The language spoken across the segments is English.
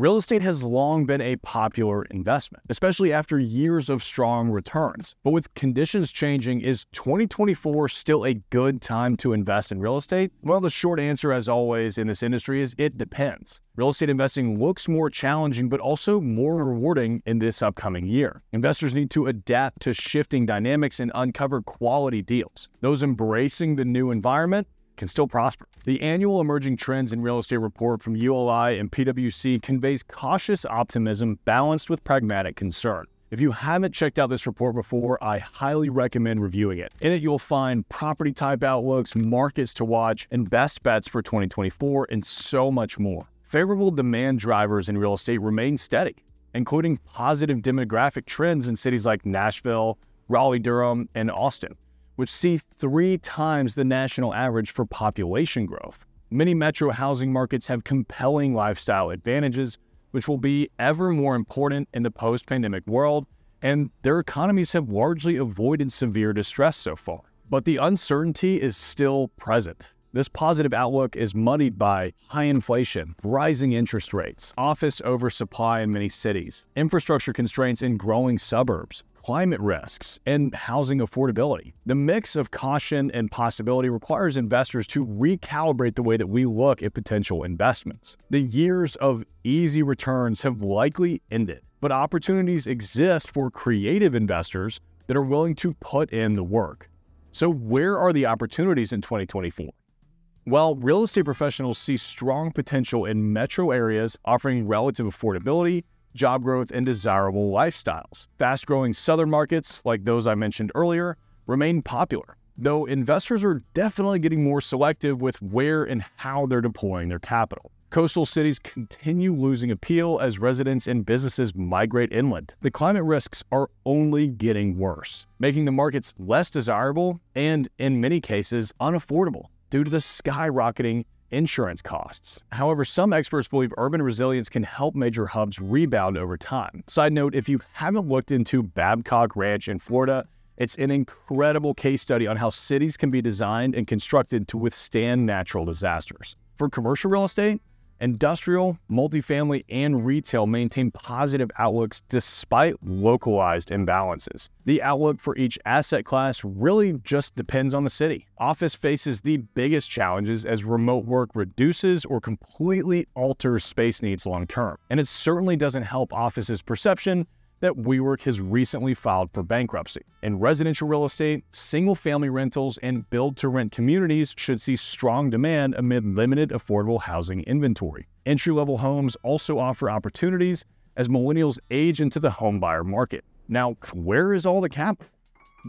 Real estate has long been a popular investment, especially after years of strong returns. But with conditions changing, is 2024 still a good time to invest in real estate? Well, the short answer, as always in this industry, is it depends. Real estate investing looks more challenging, but also more rewarding in this upcoming year. Investors need to adapt to shifting dynamics and uncover quality deals. Those embracing the new environment can still prosper. The annual Emerging Trends in Real Estate report from ULI and PwC conveys cautious optimism balanced with pragmatic concern. If you haven't checked out this report before, I highly recommend reviewing it. In it, you'll find property type outlooks, markets to watch, and best bets for 2024, and so much more. Favorable demand drivers in real estate remain steady, including positive demographic trends in cities like Nashville, Raleigh, Durham, and Austin which see three times the national average for population growth. Many metro housing markets have compelling lifestyle advantages, which will be ever more important in the post pandemic world, and their economies have largely avoided severe distress so far. But the uncertainty is still present. This positive outlook is muddied by high inflation, rising interest rates, office oversupply in many cities, infrastructure constraints in growing suburbs, climate risks, and housing affordability. The mix of caution and possibility requires investors to recalibrate the way that we look at potential investments. The years of easy returns have likely ended, but opportunities exist for creative investors that are willing to put in the work. So, where are the opportunities in 2024? Well, real estate professionals see strong potential in metro areas offering relative affordability job growth, and desirable lifestyles. Fast growing southern markets, like those I mentioned earlier, remain popular, though investors are definitely getting more selective with where and how they're deploying their capital. Coastal cities continue losing appeal as residents and businesses migrate inland. The climate risks are only getting worse, making the markets less desirable and, in many cases, unaffordable due to the skyrocketing insurance costs. However, some experts believe urban resilience can help major hubs rebound over time. Side note if you haven't looked into Babcock Ranch in Florida, it's an incredible case study on how cities can be designed and constructed to withstand natural disasters. For commercial real estate, Industrial, multifamily, and retail maintain positive outlooks despite localized imbalances. The outlook for each asset class really just depends on the city. Office faces the biggest challenges as remote work reduces or completely alters space needs long term. And it certainly doesn't help offices' perception that WeWork has recently filed for bankruptcy. In residential real estate, single family rentals and build to rent communities should see strong demand amid limited affordable housing inventory. Entry level homes also offer opportunities as millennials age into the homebuyer market. Now, where is all the capital?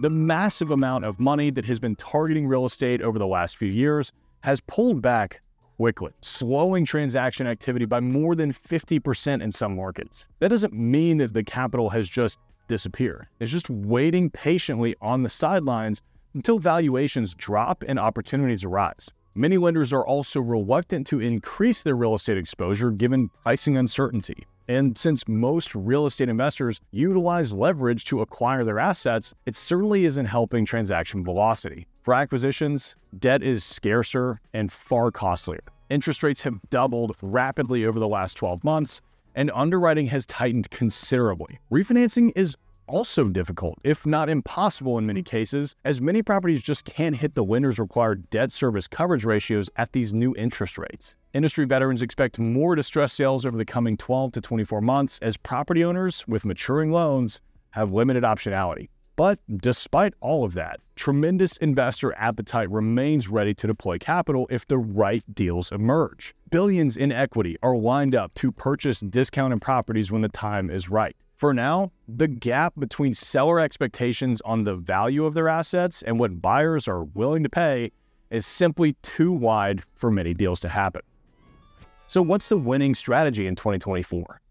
The massive amount of money that has been targeting real estate over the last few years has pulled back quickly, slowing transaction activity by more than 50% in some markets. That doesn't mean that the capital has just disappeared. It's just waiting patiently on the sidelines until valuations drop and opportunities arise. Many lenders are also reluctant to increase their real estate exposure given pricing uncertainty. And since most real estate investors utilize leverage to acquire their assets, it certainly isn't helping transaction velocity. For acquisitions, debt is scarcer and far costlier. Interest rates have doubled rapidly over the last 12 months, and underwriting has tightened considerably. Refinancing is also difficult, if not impossible in many cases, as many properties just can't hit the lender's required debt service coverage ratios at these new interest rates. Industry veterans expect more distressed sales over the coming 12 to 24 months as property owners with maturing loans have limited optionality. But despite all of that, tremendous investor appetite remains ready to deploy capital if the right deals emerge. Billions in equity are lined up to purchase discounted properties when the time is right. For now, the gap between seller expectations on the value of their assets and what buyers are willing to pay is simply too wide for many deals to happen. So, what's the winning strategy in 2024?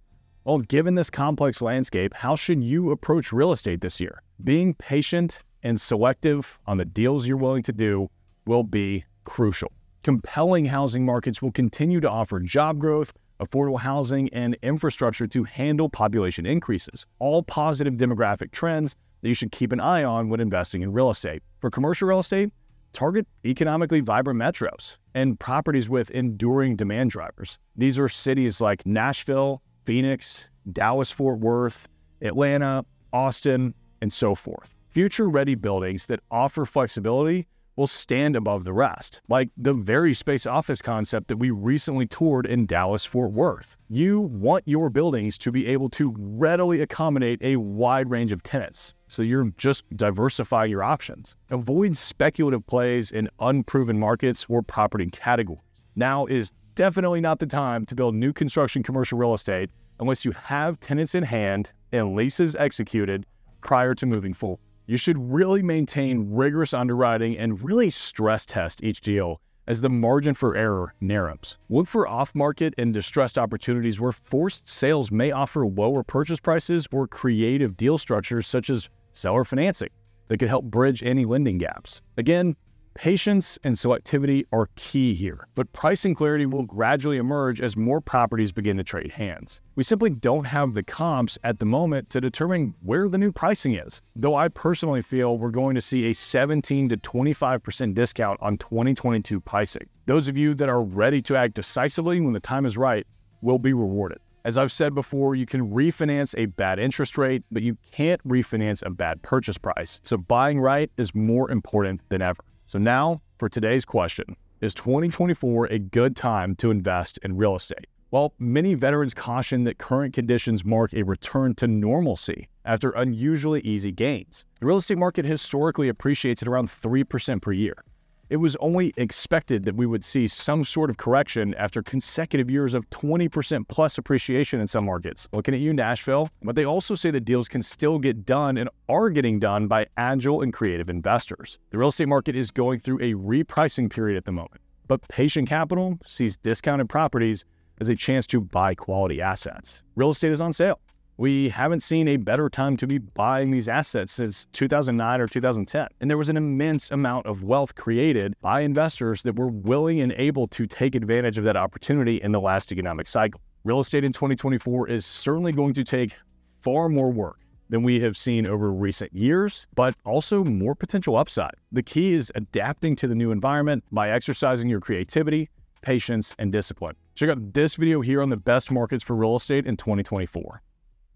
Well, given this complex landscape, how should you approach real estate this year? Being patient and selective on the deals you're willing to do will be crucial. Compelling housing markets will continue to offer job growth, affordable housing, and infrastructure to handle population increases, all positive demographic trends that you should keep an eye on when investing in real estate. For commercial real estate, target economically vibrant metros and properties with enduring demand drivers. These are cities like Nashville, Phoenix, Dallas Fort Worth, Atlanta, Austin, and so forth. Future ready buildings that offer flexibility will stand above the rest, like the very space office concept that we recently toured in Dallas Fort Worth. You want your buildings to be able to readily accommodate a wide range of tenants. So you're just diversifying your options. Avoid speculative plays in unproven markets or property categories. Now is definitely not the time to build new construction commercial real estate unless you have tenants in hand and leases executed prior to moving forward. You should really maintain rigorous underwriting and really stress test each deal as the margin for error narrows. Look for off market and distressed opportunities where forced sales may offer lower purchase prices or creative deal structures such as seller financing that could help bridge any lending gaps. Again, Patience and selectivity are key here, but pricing clarity will gradually emerge as more properties begin to trade hands. We simply don't have the comps at the moment to determine where the new pricing is, though I personally feel we're going to see a 17 to 25% discount on 2022 pricing. Those of you that are ready to act decisively when the time is right will be rewarded. As I've said before, you can refinance a bad interest rate, but you can't refinance a bad purchase price. So buying right is more important than ever. So now for today's question Is 2024 a good time to invest in real estate? Well, many veterans caution that current conditions mark a return to normalcy after unusually easy gains. The real estate market historically appreciates at around 3% per year it was only expected that we would see some sort of correction after consecutive years of 20% plus appreciation in some markets. Looking at you, Nashville, but they also say that deals can still get done and are getting done by agile and creative investors. The real estate market is going through a repricing period at the moment, but patient capital sees discounted properties as a chance to buy quality assets. Real estate is on sale we haven't seen a better time to be buying these assets since 2009 or 2010. And there was an immense amount of wealth created by investors that were willing and able to take advantage of that opportunity in the last economic cycle. Real estate in 2024 is certainly going to take far more work than we have seen over recent years, but also more potential upside. The key is adapting to the new environment by exercising your creativity, patience, and discipline. Check out this video here on the best markets for real estate in 2024.